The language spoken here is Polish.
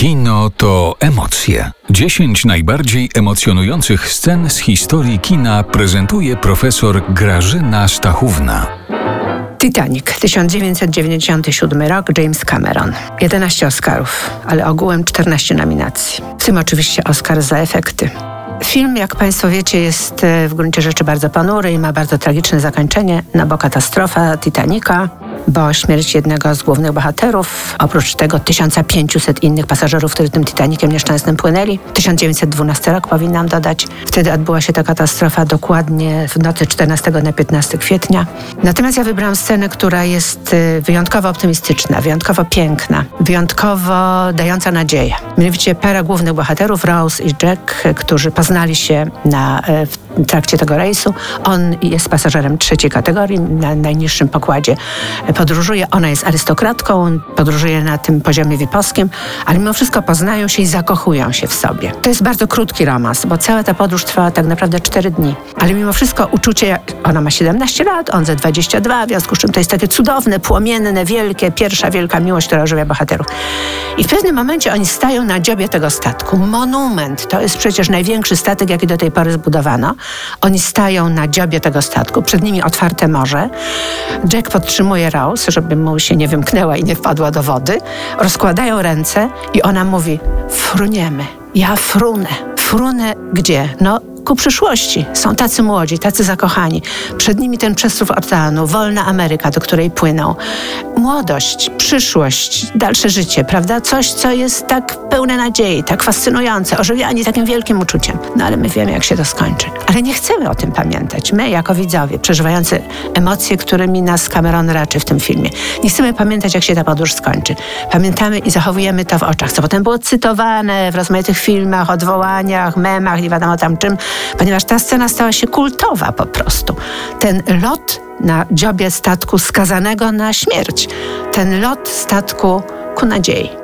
Kino to emocje. 10 najbardziej emocjonujących scen z historii kina prezentuje profesor Grażyna Stachówna. Titanic, 1997 rok, James Cameron. 11 Oscarów, ale ogółem 14 nominacji. W tym oczywiście Oscar za efekty. Film, jak Państwo wiecie, jest e, w gruncie rzeczy bardzo ponury i ma bardzo tragiczne zakończenie, no bo katastrofa Titanica, bo śmierć jednego z głównych bohaterów, oprócz tego 1500 innych pasażerów, którzy tym Titanikiem nieszczęsnym płynęli. 1912 rok powinnam dodać. Wtedy odbyła się ta katastrofa dokładnie w nocy 14 na 15 kwietnia. Natomiast ja wybrałam scenę, która jest y, wyjątkowo optymistyczna, wyjątkowo piękna, wyjątkowo dająca nadzieję. Mianowicie para głównych bohaterów, Rose i Jack, którzy poznali się na, y, w trakcie tego rejsu. On jest pasażerem trzeciej kategorii, na najniższym pokładzie podróżuje. Ona jest arystokratką, podróżuje na tym poziomie wiposkim, ale mimo wszystko poznają się i zakochują się w sobie. To jest bardzo krótki romans, bo cała ta podróż trwała tak naprawdę 4 dni. Ale mimo wszystko uczucie, ona ma 17 lat, on ze 22, w związku z czym to jest takie cudowne, płomienne, wielkie, pierwsza wielka miłość, która ożywia bohaterów. I w pewnym momencie oni stają na dziobie tego statku. Monument, to jest przecież największy statek, jaki do tej pory zbudowano. Oni stają na dziobie tego statku, przed nimi otwarte morze. Jack podtrzymuje Rose, żeby mu się nie wymknęła i nie wpadła do wody. Rozkładają ręce i ona mówi: Fruniemy. Ja frunę. Frunę gdzie? No, ku przyszłości. Są tacy młodzi, tacy zakochani. Przed nimi ten przestrów oceanu, wolna Ameryka, do której płyną. Młodość, przyszłość, dalsze życie, prawda? Coś, co jest tak pełne nadziei, tak fascynujące, ożywiani takim wielkim uczuciem. No ale my wiemy, jak się to skończy. Ale nie chcemy o tym pamiętać. My, jako widzowie, przeżywający emocje, którymi nas Cameron raczy w tym filmie, nie chcemy pamiętać, jak się ta podróż skończy. Pamiętamy i zachowujemy to w oczach, co potem było cytowane w rozmaitych filmach, odwołaniach, memach, nie wiadomo tam czym, ponieważ ta scena stała się kultowa po prostu. Ten lot na dziobie statku skazanego na śmierć. Ten lot statku ku nadziei.